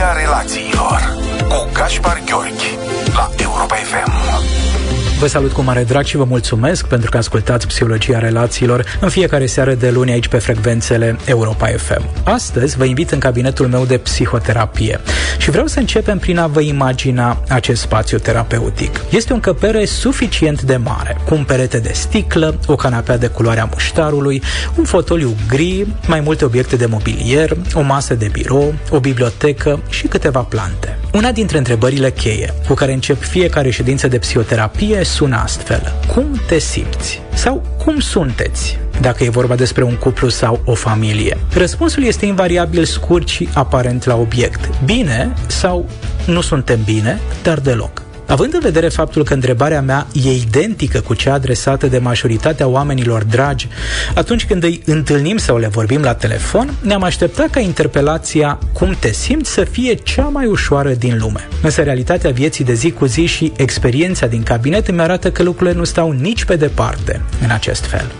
Psihologia relațiilor cu Gaspar Gheorghi la Europa FM. Vă salut cu mare drag și vă mulțumesc pentru că ascultați Psihologia Relațiilor în fiecare seară de luni aici pe frecvențele Europa FM. Astăzi vă invit în cabinetul meu de psihoterapie și vreau să începem prin a vă imagina acest spațiu terapeutic. Este o încăpere suficient de mare, cu un perete de sticlă, o canapea de culoarea muștarului, un fotoliu gri, mai multe obiecte de mobilier, o masă de birou, o bibliotecă și câteva plante. Una dintre întrebările cheie cu care încep fiecare ședință de psihoterapie sună astfel. Cum te simți? Sau cum sunteți? Dacă e vorba despre un cuplu sau o familie. Răspunsul este invariabil scurt și aparent la obiect. Bine sau nu suntem bine, dar deloc. Având în vedere faptul că întrebarea mea e identică cu cea adresată de majoritatea oamenilor dragi, atunci când îi întâlnim sau le vorbim la telefon, ne-am așteptat ca interpelația cum te simți să fie cea mai ușoară din lume. Însă realitatea vieții de zi cu zi și experiența din cabinet îmi arată că lucrurile nu stau nici pe departe în acest fel.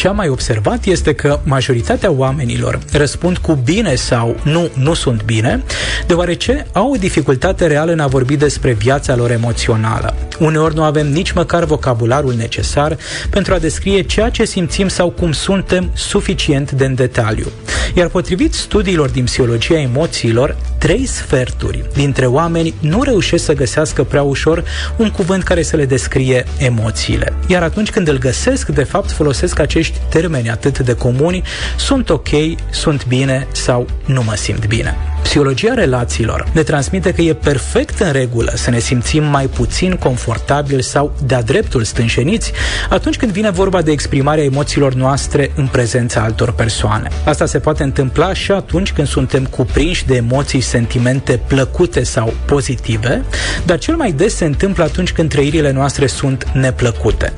Ce am mai observat este că majoritatea oamenilor răspund cu bine sau nu, nu sunt bine, deoarece au o dificultate reală în a vorbi despre viața lor emoțională. Uneori nu avem nici măcar vocabularul necesar pentru a descrie ceea ce simțim sau cum suntem suficient de în detaliu. Iar potrivit studiilor din psihologia emoțiilor, trei sferturi dintre oameni nu reușesc să găsească prea ușor un cuvânt care să le descrie emoțiile. Iar atunci când îl găsesc, de fapt folosesc acești termeni atât de comuni, sunt ok, sunt bine sau nu mă simt bine. Psihologia relațiilor ne transmite că e perfect în regulă să ne simțim mai puțin confortabil sau de-a dreptul stânșeniți atunci când vine vorba de exprimarea emoțiilor noastre în prezența altor persoane. Asta se poate întâmpla și atunci când suntem cuprinși de emoții, sentimente plăcute sau pozitive, dar cel mai des se întâmplă atunci când trăirile noastre sunt neplăcute.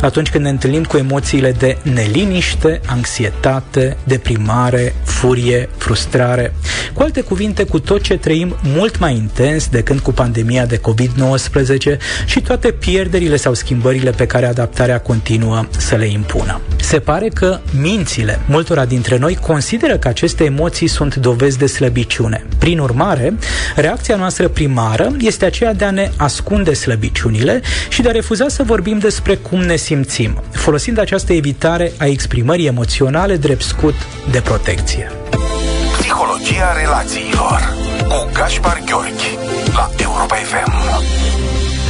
Atunci când ne întâlnim cu emoțiile de neliniște, anxietate, deprimare, furie, frustrare. Cu alte cuvinte, cu tot ce trăim mult mai intens decât cu pandemia de COVID-19 și toate pierderile sau schimbările pe care adaptarea continuă să le impună. Se pare că mințile multora dintre noi consideră că aceste emoții sunt dovezi de slăbiciune. Prin urmare, reacția noastră primară este aceea de a ne ascunde slăbiciunile și de a refuza să vorbim despre cum ne simțim, folosind această evitare a exprimării emoționale drept scut de protecție. Psihologia relațiilor cu Gaspar Gheorghi la Europa FM.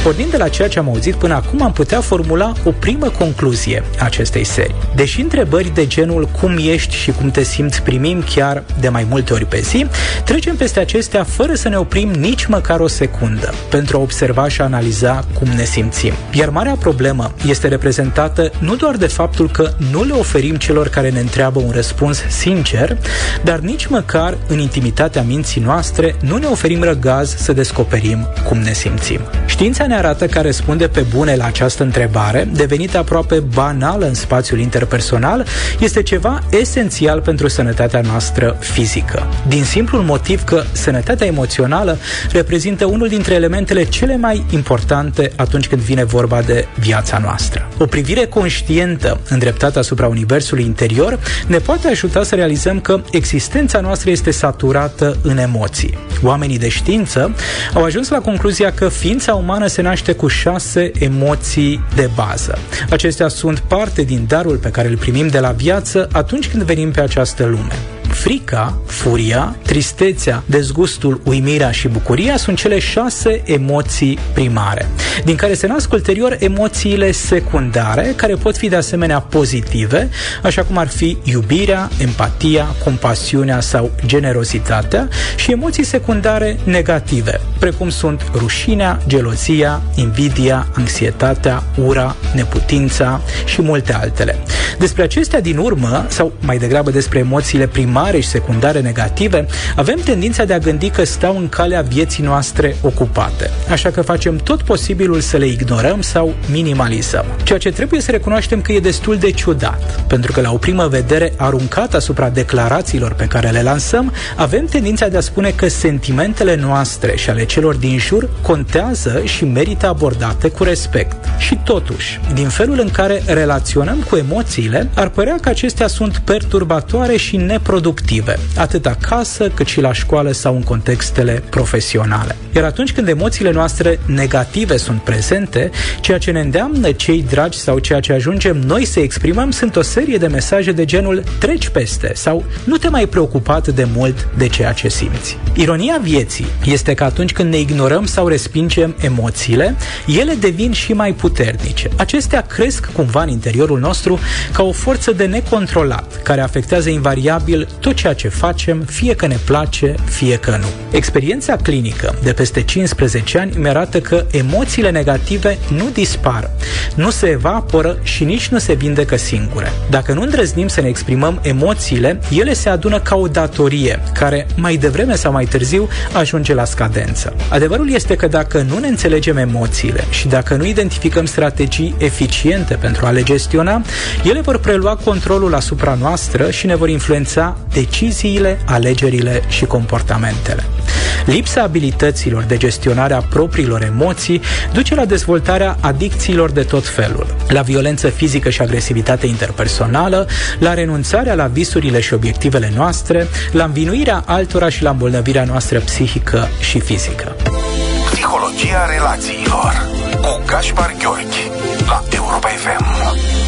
Pornind de la ceea ce am auzit până acum, am putea formula o primă concluzie a acestei serii. Deși întrebări de genul cum ești și cum te simți primim chiar de mai multe ori pe zi, trecem peste acestea fără să ne oprim nici măcar o secundă pentru a observa și a analiza cum ne simțim. Iar marea problemă este reprezentată nu doar de faptul că nu le oferim celor care ne întreabă un răspuns sincer, dar nici măcar în intimitatea minții noastre nu ne oferim răgaz să descoperim cum ne simțim. Știința ne arată că răspunde pe bune la această întrebare, devenită aproape banală în spațiul interpersonal, este ceva esențial pentru sănătatea noastră fizică. Din simplul motiv că sănătatea emoțională reprezintă unul dintre elementele cele mai importante atunci când vine vorba de viața noastră. O privire conștientă îndreptată asupra universului interior ne poate ajuta să realizăm că existența noastră este saturată în emoții. Oamenii de știință au ajuns la concluzia că ființa umană se naște cu șase emoții de bază. Acestea sunt parte din darul pe care îl primim de la viață atunci când venim pe această lume. Frica, furia, tristețea, dezgustul, uimirea și bucuria sunt cele șase emoții primare, din care se nasc ulterior emoțiile secundare, care pot fi de asemenea pozitive, așa cum ar fi iubirea, empatia, compasiunea sau generozitatea, și emoții secundare negative, precum sunt rușinea, gelozia, invidia, anxietatea, ura, neputința și multe altele. Despre acestea din urmă, sau mai degrabă despre emoțiile primare, primare și secundare negative, avem tendința de a gândi că stau în calea vieții noastre ocupate. Așa că facem tot posibilul să le ignorăm sau minimalizăm. Ceea ce trebuie să recunoaștem că e destul de ciudat, pentru că la o primă vedere aruncat asupra declarațiilor pe care le lansăm, avem tendința de a spune că sentimentele noastre și ale celor din jur contează și merită abordate cu respect. Și totuși, din felul în care relaționăm cu emoțiile, ar părea că acestea sunt perturbatoare și neproductive productive, atât acasă cât și la școală sau în contextele profesionale. Iar atunci când emoțiile noastre negative sunt prezente, ceea ce ne îndeamnă cei dragi sau ceea ce ajungem noi să exprimăm sunt o serie de mesaje de genul treci peste sau nu te mai preocupat de mult de ceea ce simți. Ironia vieții este că atunci când ne ignorăm sau respingem emoțiile, ele devin și mai puternice. Acestea cresc cumva în interiorul nostru ca o forță de necontrolat, care afectează invariabil tot ceea ce facem, fie că ne place, fie că nu. Experiența clinică de peste 15 ani mi arată că emoțiile negative nu dispar, nu se evaporă și nici nu se vindecă singure. Dacă nu îndrăznim să ne exprimăm emoțiile, ele se adună ca o datorie, care mai devreme sau mai târziu ajunge la scadență. Adevărul este că dacă nu ne înțelegem emoțiile și dacă nu identificăm strategii eficiente pentru a le gestiona, ele vor prelua controlul asupra noastră și ne vor influența deciziile, alegerile și comportamentele. Lipsa abilităților de gestionare a propriilor emoții duce la dezvoltarea adicțiilor de tot felul, la violență fizică și agresivitate interpersonală, la renunțarea la visurile și obiectivele noastre, la învinuirea altora și la îmbolnăvirea noastră psihică și fizică. Psihologia relațiilor cu Gaspar Gheorghi la Europa FM.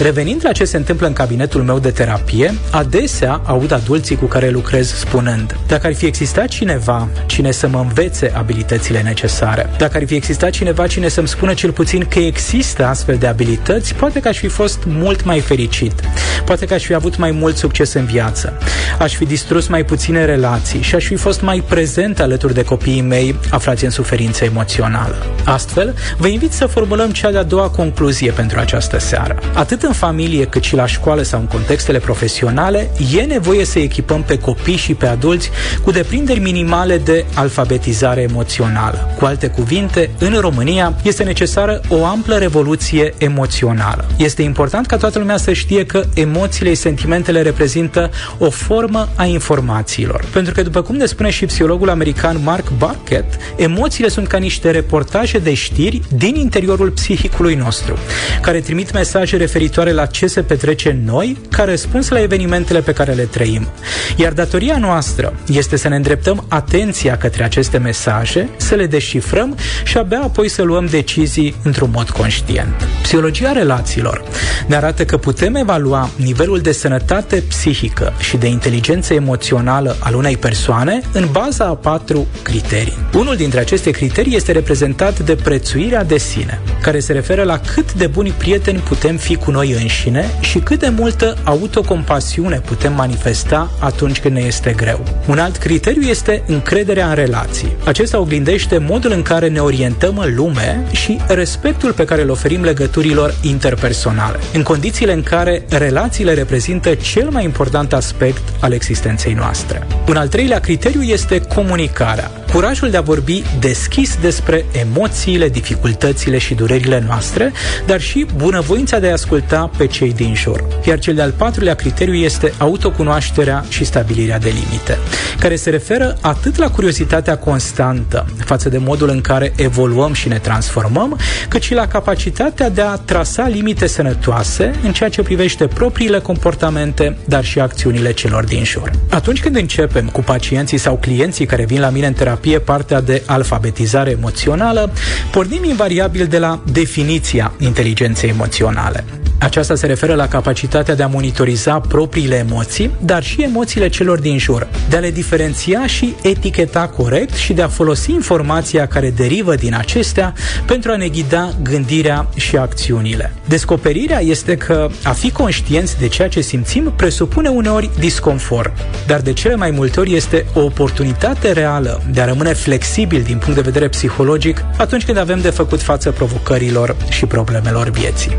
Revenind la ce se întâmplă în cabinetul meu de terapie, adesea aud adulții cu care lucrez spunând dacă ar fi existat cineva cine să mă învețe abilitățile necesare, dacă ar fi existat cineva cine să-mi spună cel puțin că există astfel de abilități, poate că aș fi fost mult mai fericit, poate că aș fi avut mai mult succes în viață, aș fi distrus mai puține relații și aș fi fost mai prezent alături de copiii mei aflați în suferință emoțională. Astfel, vă invit să formulăm cea de-a doua concluzie pentru această seară. Atât în familie cât și la școală sau în contextele profesionale, e nevoie să echipăm pe copii și pe adulți cu deprinderi minimale de alfabetizare emoțională. Cu alte cuvinte, în România este necesară o amplă revoluție emoțională. Este important ca toată lumea să știe că emoțiile și sentimentele reprezintă o formă a informațiilor. Pentru că, după cum ne spune și psihologul american Mark Barkett, emoțiile sunt ca niște reportaje de știri din interiorul psihicului nostru, care trimit mesaje referitoare referitoare la ce se petrece în noi ca răspuns la evenimentele pe care le trăim. Iar datoria noastră este să ne îndreptăm atenția către aceste mesaje, să le deșifrăm și abia apoi să luăm decizii într-un mod conștient. Psihologia relațiilor ne arată că putem evalua nivelul de sănătate psihică și de inteligență emoțională al unei persoane în baza a patru criterii. Unul dintre aceste criterii este reprezentat de prețuirea de sine, care se referă la cât de buni prieteni putem fi cu noi noi înșine și cât de multă autocompasiune putem manifesta atunci când ne este greu. Un alt criteriu este încrederea în relații. Acesta oglindește modul în care ne orientăm în lume și respectul pe care îl oferim legăturilor interpersonale, în condițiile în care relațiile reprezintă cel mai important aspect al existenței noastre. Un al treilea criteriu este comunicarea. Curajul de a vorbi deschis despre emoțiile, dificultățile și durerile noastre, dar și bunăvoința de a asculta asculta pe cei din jur. Iar cel de-al patrulea criteriu este autocunoașterea și stabilirea de limite, care se referă atât la curiozitatea constantă față de modul în care evoluăm și ne transformăm, cât și la capacitatea de a trasa limite sănătoase în ceea ce privește propriile comportamente, dar și acțiunile celor din jur. Atunci când începem cu pacienții sau clienții care vin la mine în terapie partea de alfabetizare emoțională, pornim invariabil de la definiția inteligenței emoționale. Aceasta se referă la capacitatea de a monitoriza propriile emoții, dar și emoțiile celor din jur, de a le diferenția și eticheta corect și de a folosi informația care derivă din acestea pentru a ne ghida gândirea și acțiunile. Descoperirea este că a fi conștienți de ceea ce simțim presupune uneori disconfort, dar de cele mai multe ori este o oportunitate reală de a rămâne flexibil din punct de vedere psihologic atunci când avem de făcut față provocărilor și problemelor vieții.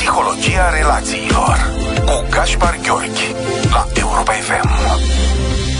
Psihologia relațiilor cu Gaspar Gheorghi la Europa FM.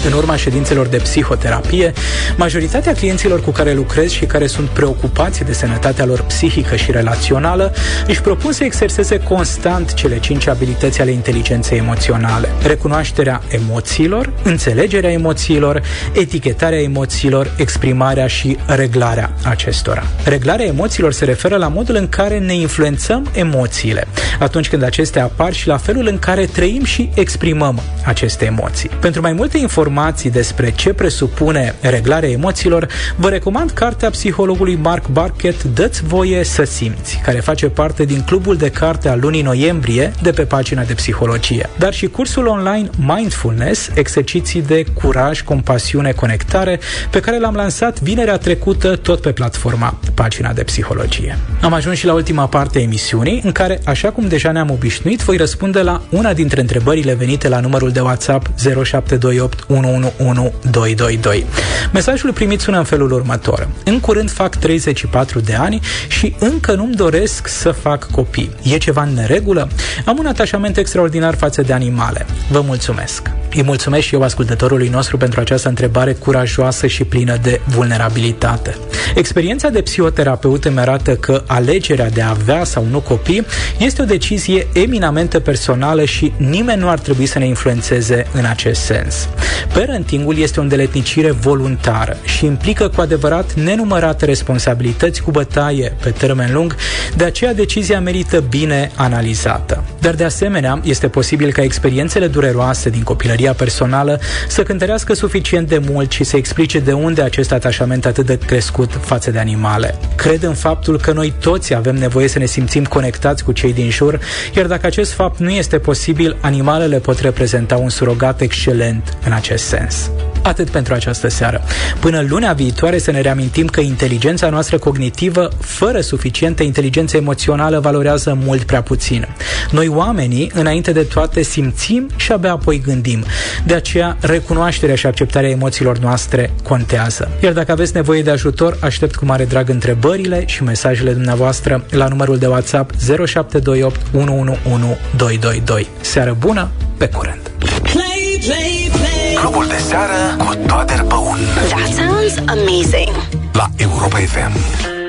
În urma ședințelor de psihoterapie, majoritatea clienților cu care lucrez și care sunt preocupați de sănătatea lor psihică și relațională își propun să exerseze constant cele cinci abilități ale inteligenței emoționale. Recunoașterea emoțiilor, înțelegerea emoțiilor, etichetarea emoțiilor, exprimarea și reglarea acestora. Reglarea emoțiilor se referă la modul în care ne influențăm emoțiile, atunci când acestea apar și la felul în care trăim și exprimăm aceste emoții. Pentru mai multe informații despre ce presupune reglarea emoțiilor, vă recomand cartea psihologului Mark Barkett Dă-ți voie să simți, care face parte din clubul de carte al lunii noiembrie de pe pagina de psihologie, dar și cursul online Mindfulness, exerciții de curaj, compasiune, conectare, pe care l-am lansat vinerea trecută tot pe platforma pagina de psihologie. Am ajuns și la ultima parte a emisiunii, în care, așa cum deja ne-am obișnuit, voi răspunde la una dintre întrebările venite la numărul de WhatsApp 0728 111 222. Mesajul primit sună în felul următor. În curând fac 34 de ani și încă nu-mi doresc să fac copii. E ceva în neregulă? Am un atașament extraordinar față de animale. Vă mulțumesc! Îi mulțumesc și eu ascultătorului nostru pentru această întrebare curajoasă și plină de vulnerabilitate. Experiența de psihoterapeut îmi arată că alegerea de a avea sau nu copii este o decizie eminamente personală și nimeni nu ar trebui să ne influențeze în acest sens. Parentingul este o îndeletnicire voluntară și implică cu adevărat nenumărate responsabilități cu bătaie pe termen lung, de aceea decizia merită bine analizată. Dar de asemenea, este posibil ca experiențele dureroase din copilăria personală să cântărească suficient de mult și să explice de unde acest atașament atât de crescut față de animale. Cred în faptul că noi toți avem nevoie să ne simțim conectați cu cei din jur, iar dacă acest fapt nu este posibil, animalele pot reprezenta un surogat excelent în acest sens. Atât pentru această seară. Până luna viitoare să ne reamintim că inteligența noastră cognitivă, fără suficientă inteligență emoțională, valorează mult prea puțin. Noi oamenii, înainte de toate, simțim și abia apoi gândim. De aceea, recunoașterea și acceptarea emoțiilor noastre contează. Iar dacă aveți nevoie de ajutor, aștept cu mare drag întrebările și mesajele dumneavoastră la numărul de WhatsApp 0728 111 222. Seară bună, pe curând! Play, play, play. Clubul de seară cu Toader Băun. That sounds amazing. La Europa FM.